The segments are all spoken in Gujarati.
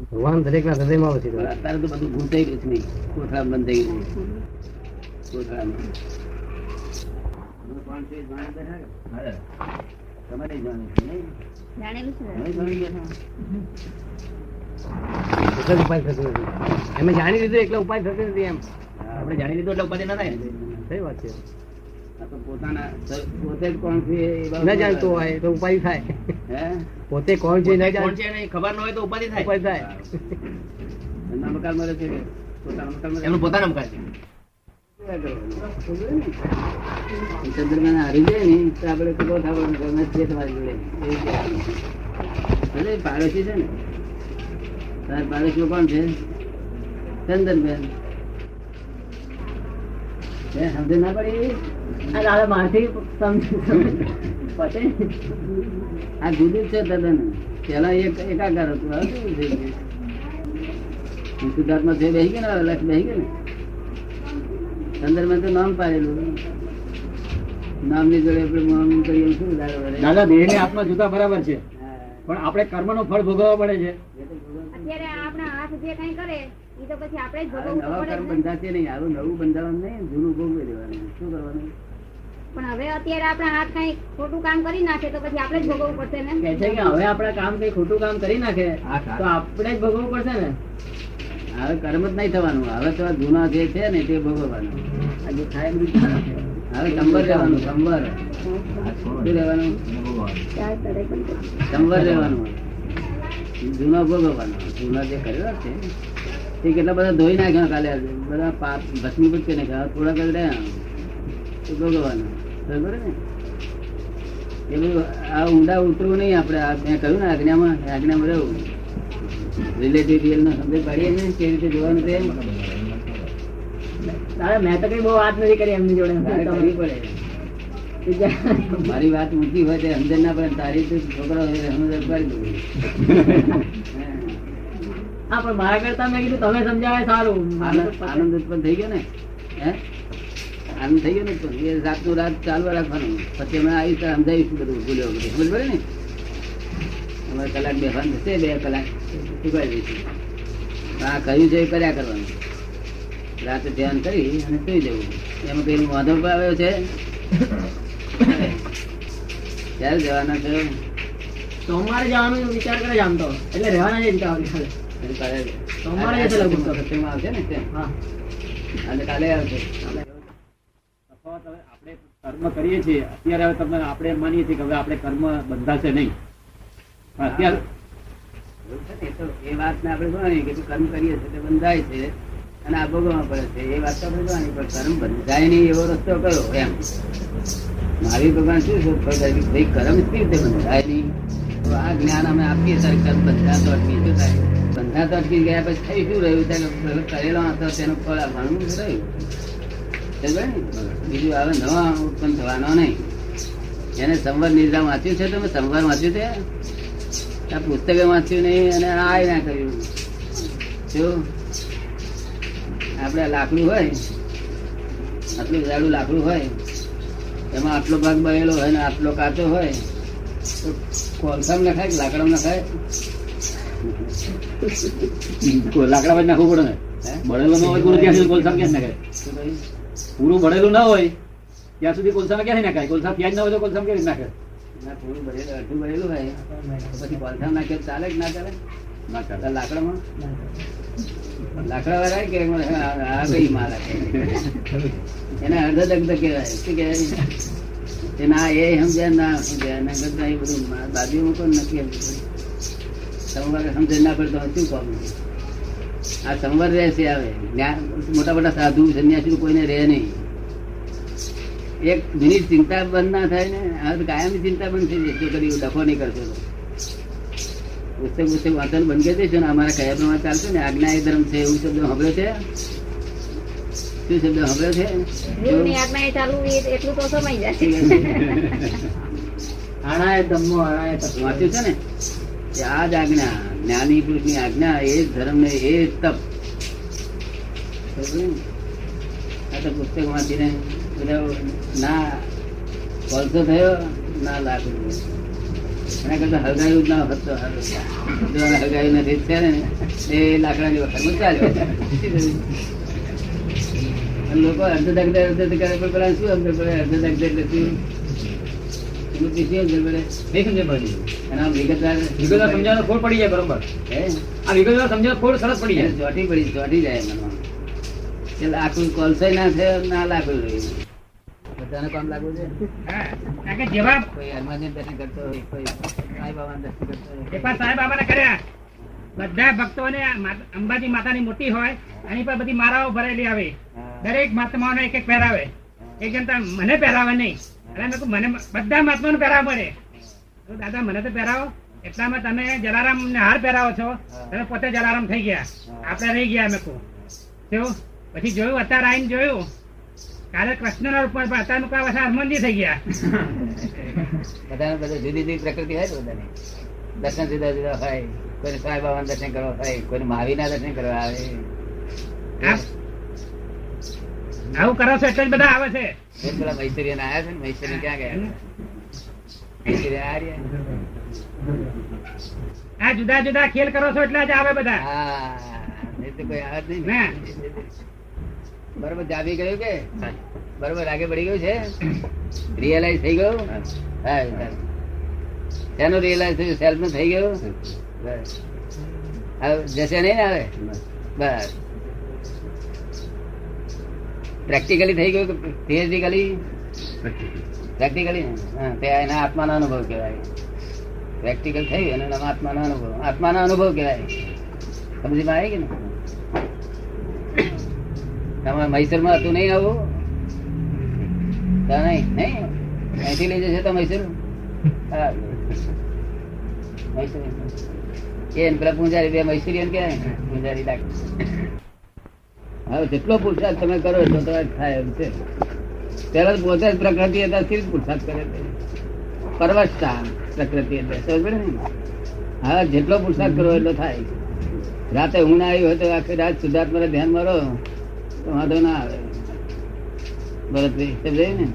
ભગવાન દરેક ના હૃદયમાં વસી અત્યારે તો બધું ભૂસાઈ ગયું. છે નહીં? કોથળા બંધ થઈ ગયું કોથળામાં જાણી લીધું એટલે ઉપાય થતો નથી એમ. આપણે જાણી લીધું એટલે ઉપાય ના થાય. સહી વાત છે. પોતે કોણ છે ન જાણતો હોય તો થાય. પોતે કોણ છે છે એને ખબર ન હોય તો ઉપાધિ થાય. ઉપાય થાય. એમના મકાનમાં છે કે? પોતાના મકાનમાં એમનું પોતાના મકાન છે. ચંદ્રમાન હારી જાય ને તો આપણે ખબર અમે તમારી જોડે. પાડોશી છે ને. તારા પાડોશીઓ કોણ છે? ચંદનબેન સમજ ના પડી? આ જુદું છે તદ્દન પેલા એક એકાકાર હતું હવે કેવું થઈ ગયું શુદ્ધાત્મા છે બેસી ગયો ને લક્ષ બેસી ગયો ને? ચંદ્રમાન તો નામ પાડેલું. નામની જોડે આપણે નામ કરીએ શું દાદા દેહ ને આત્મા જુદા બરાબર છે. પણ આપણે કર્મનું ફળ ભોગવવા પડે છે. અત્યારે આપણા હાથ જે કઈ કરે એ તો પછી આપણે હવે ભોગવવું નવા કર્મ બંધાશે નહીં. આવું નવું બંધાવાનું નહીં જૂનું ભોગવી દેવાનું શું કરવાનું? પણ હવે અત્યારે આપણા હાથ કઈ ખોટું કામ કરી નાખે તો પછી આપણે જ ભોગવવું પડશે ને? કે છે કે હવે આપણા કામ કઈ ખોટું કામ કરી નાખે તો આપણે જ ભોગવવું પડશે ને? હવે કર્મ જ નહીં થવાનું. હવે તો જૂના જે છે ને તે ભોગવવાનું. આજે થાય બધું હવે સંવર રહેવાનું સંવર શું રહેવાનું. સંવર રહેવાનું. જૂનો ભોગવવાનો. જૂના જે કરેલા છે તે કેટલા બધા ધોઈ નાખ્યા કાલે બધા પાપ ભસ્મીભૂત કરી નાખ્યા. થોડા જ રહ્યા ભોગવવાનું. બરોબર ને? એ બધું આ ઊંડા ઉતરવું નહીં આપણે. આ મેં કહ્યું ને આજ્ઞામાં આજ્ઞામાં રહેવું. રિલેટિવ રિયલ નો સમજ પાડીએ ને કેવી રીતે જોવાનું તે મેં તો કઈ બહુ વાત નથી કરી એમની જોડે. કરવી પડે. મારી વાત ઊંચી હોય તે અંદર ના પડે તારી તો છોકરો તે સમજણ પાડી દઉં હા પણ મારા કરતા મેં કીધું તમે સમજાવે સારું. આનંદ ઉત્પન્ન થઈ ગયો ને. હે? આનંદ થઈ ગયો ને પણ એ રાતનું રાત ચાલુ રાખવાનું. પછી અમે આવી સમજાવીશું બધું ભૂલ્યો બધું. સમજ પડે ને? અમારે કલાક બે બેસવાનું થશે બે કલાક ચૂકવાઈ દઈશું. આ કહ્યું છે એ કર્યા કરવાનું. રાતે ધ્યાન કરી અને સુઈ જવું. એમાં કઈ વાંધો પણ આવ્યો છે. ક્યારે જવાના છે? સોમવારે જવાનું વિચાર કરે છે તો. એટલે રહેવાના છે વિચાર આપણે કર્મ કરીએ છીએ. અત્યારે હવે તમે આપણે માનીએ છીએ કે હવે આપણે કર્મ બંધાશે નહીં. પણ અત્યારે એ છે ને, આપણે જોવાની કે કર્મ કરીએ છીએ તે બંધાય છે અને આ ભોગવવા પડે છે. એ વાત તો આપણે જોવાની પણ કર્મ બંધાય નહીં એવો રસ્તો કયો એમ? મહાવીર ભગવાન શું શોધ કરતા ભાઈ કર્મ કેવી રીતે બંધાય નહીં? તો આ જ્ઞાન અમે આપીએ સરકાર બધા તો અટકી શું થાય. બંધાતો અટકી ગયા પછી થઈ શું રહ્યું? ત્યાં કરેલો હતો, તેનું ફળ આપવાનું રહ્યું. બીજું હવે નવા ઉત્પન્ન થવાનો નહીં. એને સંવર નિર્ધાર વાંચ્યું છે તમે? સંવર વાંચ્યું છે? આ પુસ્તકે વાંચ્યું નહીં અને આ ના કર્યું. શું આપણે લાકડું હોય, આટલું જાડું લાકડું હોય, એમાં આટલો ભાગ બનેલો હોય ને આટલો કાચો હોય, તો કોલસામાં નખાય કે લાકડામાં નખાય લાકડા પર નાખવું પડે ને? બળેલું ન હોય પૂરું ત્યાં સુધી કોલસા ક્યાં નાખાય? પૂરું બળેલું ના હોય ત્યાં સુધી કોલસા ક્યાં નાખાય? કોલસા પ્યાજ ના હોય તો કોલસા કેવી નાખે? ના, થોડું બળેલું અડધું ભરેલું હોય. પછી કોલસામાં નાખે ચાલે કે ના ચાલે? ના ચાલે. લાકડામાં? લાકડા વાળા કે આ કઈ માલ આપે? એને અર્ધદગ્ધ કહેવાય. શું કહેવાય? એ ના એ સમજ્યા ના સમજ્યા. એના કરતા એ બધું દાદીઓ કોઈ નથી સમજ્યું સંવર સમજણ ના પડતો શું કામ? આ સંવર રહેશે આવે મોટા મોટા સાધુ સંન્યાસી કોઈને રહે નહીં. એક મિનિટ ચિંતા બંધ ના થાય ને, આ તો કાયમની ચિંતા બંધ થઈ જશે કરી ડખો નહીં કરશો પુસ્તક પુસ્તક વાંચન બંધ કરી દેશો ને. અમારા કયા પ્રમાણે ચાલશે ને? આજ્ઞા એ ધર્મ છે એવું શબ્દ સાંભળ્યો છે? શબ્દ સાંભળ્યો છે. એટલું તો સમય જાય. આણાએ ધમ્મો આણાએ વાંચ્યું છે ને? કે આ જ આજ્ઞા જ્ઞાની પુરુષની આજ્ઞા એ જ ધર્મ ને એ જ તપ. આ તો પુસ્તક વાંચીને ના કોલસો થયો ના લાકડું એના કરતા હલગાયું ના હતો હલગાયું નથી છે ને. એ લાકડાની વખતમાં ચાલ્યો. અને લોકો અર્ધ અર્ધ કરે પણ પેલા શું પડે અર્ધ શું પડે ના ના બાબાને કર્યા બધા ભક્તો ને માત- અંબાજી માતાની મોટી હોય એની પર બધી મારાઓ ભરેલી આવે. દરેક મહાત્માઓને એક એક પહેરાવે. એક જનતા મને પહેરાવે નહીં. અને મેં મને બધા મહાત્માઓને પહેરાવ પડે તો દાદા મને તો પહેરાવો. એટલામાં તમે જલારામ ને હાર પહેરાવો છો. તમે પોતે જલારામ થઈ ગયા. આપણે રહી ગયા મેં કહું પછી જોયું અત્યારે આવીને જોયું. કાલે કૃષ્ણના રૂપમાં પણ અત્યારે કોઈ પાછા હનુમાનજી થઈ ગયા. બધાને બધા જુદી જુદી પ્રકૃતિ હોય બધાને. દર્શન જુદા જુદા હોય. કોઈને સાંઈ બાબા દર્શન કરવા હોય કોઈને મહાવીરના દર્શન કરવા આવે. આવું કરો છો એટલે જ બધા આવે છે. પેલા પેલા મૈસુરીયન આવ્યા છે ને મૈસુરી ક્યાં ગયા મૈસુરી આ રહ્યા. આ જુદા જુદા ખેલ કરો છો એટલે જ આવે બધા. હા તો કોઈ આવે નહીં. ના. બરોબર જામી ગયું કે? બરોબર આગે પડી ગયું છે? રિયલાઇઝ થઈ ગયું? હા. શેનું રિયલાઇઝ થયું? સેલ્ફનું થઈ ગયું? બસ. હવે જશે નહીં ને આવે બસ. પ્રેક્ટિકલી થઈ ગયું કે થિયરિટિકલી પ્રેક્ટિકલી હા તે એના આત્માનો અનુભવ કહેવાય. પ્રેક્ટિકલ થયું એનો નામ આત્માનો અનુભવ. આત્માનો અનુભવ કહેવાય. સમજીમાં આવી કે ને? તમારે મૈસૂરમાં હતું નહીં આવું? નહીં? નહીં? અહીંથી લઈ જશે તો મૈસૂર. મૈસૂર. એ પેલા પૂંજારી બે મૈસૂરી એમ કે પૂંજારી ડાક. હવે જેટલો પુરુષાર્થ તમે કરો એટલો તમારે થાય એમ છે. પેલા પોતે જ પ્રકૃતિ હતા સ્થિર પુરુષાર્થ કરે છે? પરવશતા પ્રકૃતિ એટલે સમજ ને? હા જેટલો પુરુષાર્થ કરો એટલો થાય. રાતે ઊંઘ ના આવી હોય તો આખી રાત શુદ્ધાત્મા ધ્યાન મારો તો વાંધો ના આવે. ભરતભાઈ સમજાય ને?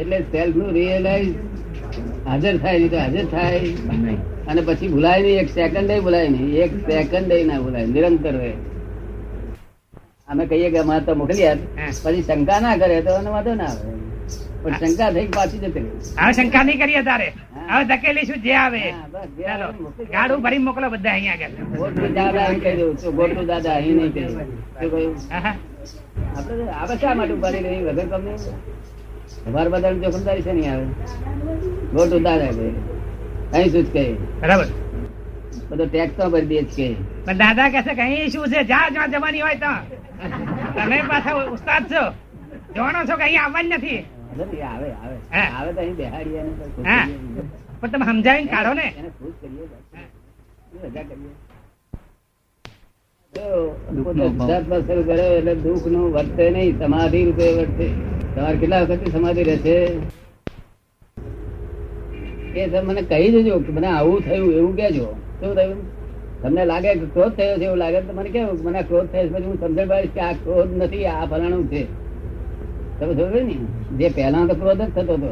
એટલે સેલ્ફનું રિયલાઇઝ હાજર થાય નહીં તો હાજર થાય. અને પછી ભૂલાય નહીં એક સેકન્ડ ભૂલાય નહીં. એક સેકન્ડ ના ભૂલાય. નિરંતર રહે. અમે કહીએ કે અમારે તો મોકલી પછી શંકા ના કરે તો એને વાંધો ના આવે. પણ શંકા થઈ પાછી જતી રહી. હવે શંકા નહીં કરીએ તારે. હવે ધકેલીશું જે આવે. ગાડું ભરી મોકલો બધા અહીંયા આગળ. ગોટુ દાદા એમ કહી દઉં છું. ગોટુ દાદા અહીં નહીં કહી દઉં. આપડે આવે શા માટે ઉભારી રહી વગર તમને તમારા બધા જોખમદારી છે નહીં આવે? ગોટું દાદા કહે. અહીં શું જ કહે? બરાબર. બધો ટેક્સ તો ભરી દે જ કે પણ દાદા કહે છે કે અહીં શું છે? જા જ્યાં જવાની હોય તો તમે પાછા ઉસ્તાદ છો? જોવાનો છો કે અહીંયા આવવાની નથી? આવે આવે. આવે તો અહીં બેહાડીએ. પણ તમે સમજાવીને કાઢો ને. ખુશ કરીએ રજા કરીએ. એટલે દુઃખનું વર્તે નહીં સમાધિ રૂપે વર્તે. તમારે કેટલા વખત સમાધિ રહેશે? એ તમે મને કહી દેજો કે મને આવું થયું એવું કેજો શું થયું? તમને લાગે કે ક્રોધ થયો છે એવું લાગે તો મને કેવું મને ક્રોધ થયો પછી હું સમજણ પાડીશ કે આ ક્રોધ નથી આ ફલાણું છે. તમે સમજો ને? જે પહેલા તો ક્રોધ જ થતો હતો.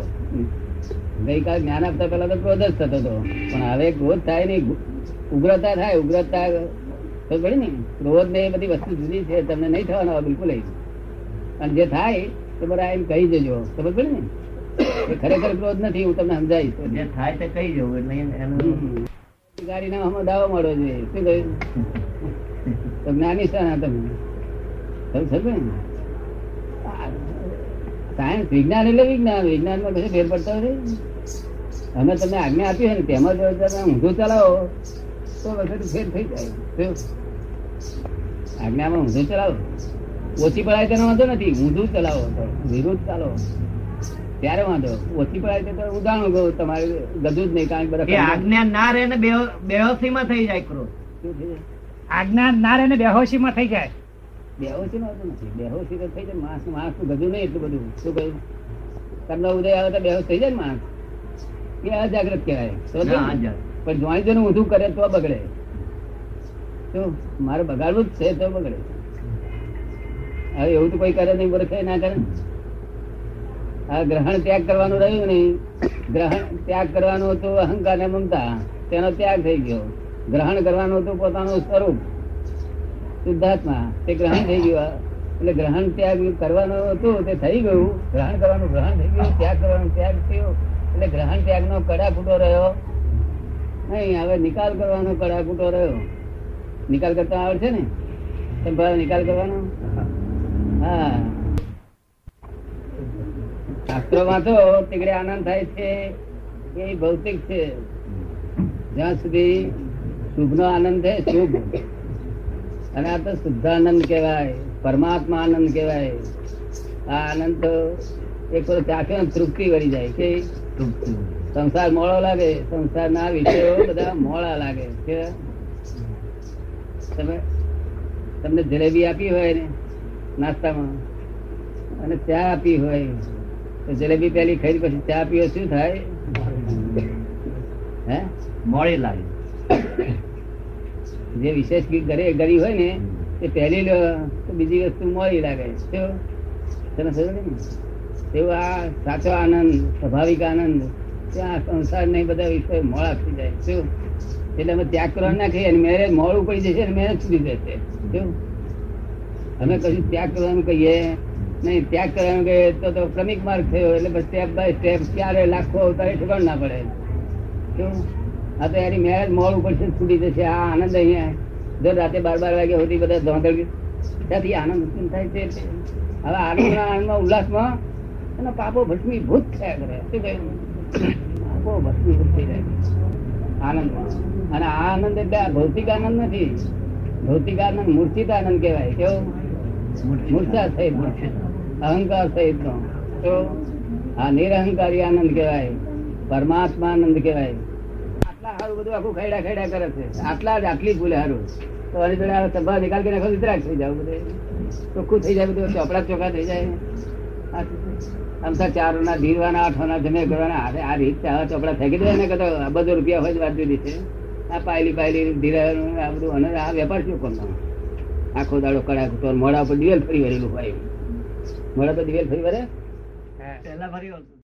ગઈકાલ જ્ઞાન આપતા પહેલા તો ક્રોધ જ થતો હતો. પણ હવે ક્રોધ થાય નહીં ઉગ્રતા થાય ઉગ્રતા તો ગણી ને? ક્રોધ ને એ બધી વસ્તુ જુદી છે તમને નહીં થવાનો બિલકુલ અને જે થાય તો બરાબર એમ કહી દેજો. ખબર પડે ને? ખરેખર ક્રોધ નથી હું તમને સમજાવીશ. જે થાય તે કહી જવું એટલે એનું. ગાડી ના આમાં દાવો મળવો જોઈએ. શું કહ્યું? તો જ્ઞાની શાના તમે. તમે સાયન્સ વિજ્ઞાન એટલે વિજ્ઞાન. વિજ્ઞાનમાં કશું ફેર પડતો નથી અમે તમને આજ્ઞા આપી હોય ને તેમાં જો તમે ઊંધું ચલાવો. તો વખત ફેર થઈ જાય. આજ્ઞામાં ઊંધું ચલાવો. ઓછી પડાય તેનો વાંધો નથી. ઊંધું ચલાવો વિરુદ્ધ ચાલો. ત્યારે વાંધો. ઓછી પડાય તો ઉદાહરણ કહું તમારે ગજું જ નહીં કારણ બધા આજ્ઞા ના રહે ને બેહોશી માં થઈ જાય ક્રોધ? આજ્ઞા ના રહે ને બેહોશી માં થઈ જાય. બેહોશી માં નથી. બેહોશી તો થઈ જાય માણસ માણસનું ગજું નહીં એટલું બધું. શું કહ્યું? તમને ઉદય આવે તો બેહોશ થઈ જાય ને માણસ? એ અજાગ્રત કહેવાય. પણ જોઈ જોઈને ઊંધું કરે તો બગડે. શું? મારે બગાડવું જ છે તો બગડે. હવે એવું તો કોઈ કરે નહીં બરખે ના કરે? આ ગ્રહણ ત્યાગ કરવાનું રહ્યું નહીં? ગ્રહણ ત્યાગ કરવાનું હતું અહંકાર ને મમતા. તેનો ત્યાગ થઈ ગયો. ગ્રહણ કરવાનું હતું પોતાનું સ્વરૂપ. શુદ્ધાત્મા. તે ગ્રહણ થઈ ગયું. એટલે ગ્રહણ ત્યાગ કરવાનું હતું, તે થઈ ગયું. ગ્રહણ કરવાનું, ગ્રહણ થઈ ગયું. ત્યાગ કરવાનું, ત્યાગ થયો. એટલે ગ્રહણ ત્યાગ નો કડા ફૂટો રહ્યો. નહીં, હવે નિકાલ કરવાનો કડા ફૂટો રહ્યો. નિકાલ કરતા આવડશે ને? તમે ભાઈ નિકાલ કરવાનો? હા. શાસ્ત્રો વાંચો તીકડે આનંદ થાય છે એ ભૌતિક છે. જ્યાં સુધી શુભ નો આનંદ છે શુભ. અને આ તો શુદ્ધાનંદ કહેવાય પરમાત્મા આનંદ કહેવાય. આ આનંદ તો એક વખત ચાખ્યો તૃપ્તિ વળી જાય કે સંસાર મોળો લાગે સંસારના વિષયો બધા મોળા લાગે કે તમે તમને જલેબી આપી હોય ને નાસ્તામાં અને ચા આપી હોય. જલેબી પેલી ખાઈ પછી ચા પીઓ શું થાય? હે? મોડી લાગે. જે વિશેષ ઘરે ગરી હોય ને તે પહેલી લો તો બીજી વસ્તુ મોડી લાગે. શું? તને સમજ ને એવું આ સાચો આનંદ સ્વાભાવિક આનંદ ત્યાં સંસાર નહીં બધા વિષય મોડા થઈ જાય. શું? એટલે અમે ત્યાગ કરવા નાખીએ અને મેરેજ મોડું પડી જશે અને મેરેજ છૂટી જશે. શું? અમે કશું ત્યાગ કરવાનું કહીએ. નહીં ત્યાગ કરવાનું કે તો તો ક્રમિક માર્ગ થયો એટલે સ્ટેપ બાય સ્ટેપ ક્યારે લાખો અવતારે ઠેકાણ ના પડે. શું આ તો એની મેરેજ મોડ ઉપર છે છૂટી જશે આ આનંદ અહીંયા. જો રાતે બાર બાર વાગે સુધી બધા ધોંધળ ત્યાંથી આનંદ ઉત્પન્ન થાય છે હવે આનંદના આનંદમાં ઉલ્લાસમાં એના પાપો ભસ્મીભૂત થયા કરે. શું કહ્યું? પાપો ભસ્મીભૂત થઈ જાય. આનંદમાં. અને આ આનંદ એટલે આ ભૌતિક આનંદ નથી. ભૌતિક આનંદ મૂર્છિત આનંદ કહેવાય. કેવું? મૂર્છા સહિત અહંકાર સહિત નો. તો આ નિરહંકારી આનંદ કહેવાય, પરમાત્મા આનંદ કહેવાય. આટલા સારું બધું આખું ખૈડા ખૈડા કરે છે. આટલા જ આટલી ભૂલે સારું તો આની પેલા સભા નિકાલ કરી નાખો વિતરાક થઈ જાવ બધે. ચોખ્ખું થઈ જાય બધું, ચોપડા ચોખ્ખા થઈ જાય. આમ તો ચારો ના ધીરવાના આઠવાના જમે કરવાના આ રીત ચોપડા ફેંકી દે ને કદો બધો રૂપિયા હોય જ વાત દીધી છે. આ પાયલી પાયલી ધીરા આ બધું, અને આ વેપાર શું કરવાનો? આખો દાડો કડાક મોડા પર દિવેલ ફરી વળેલું હોય. મોડા પર દિવેલ ફરી વરે પહેલા ફરી વળતું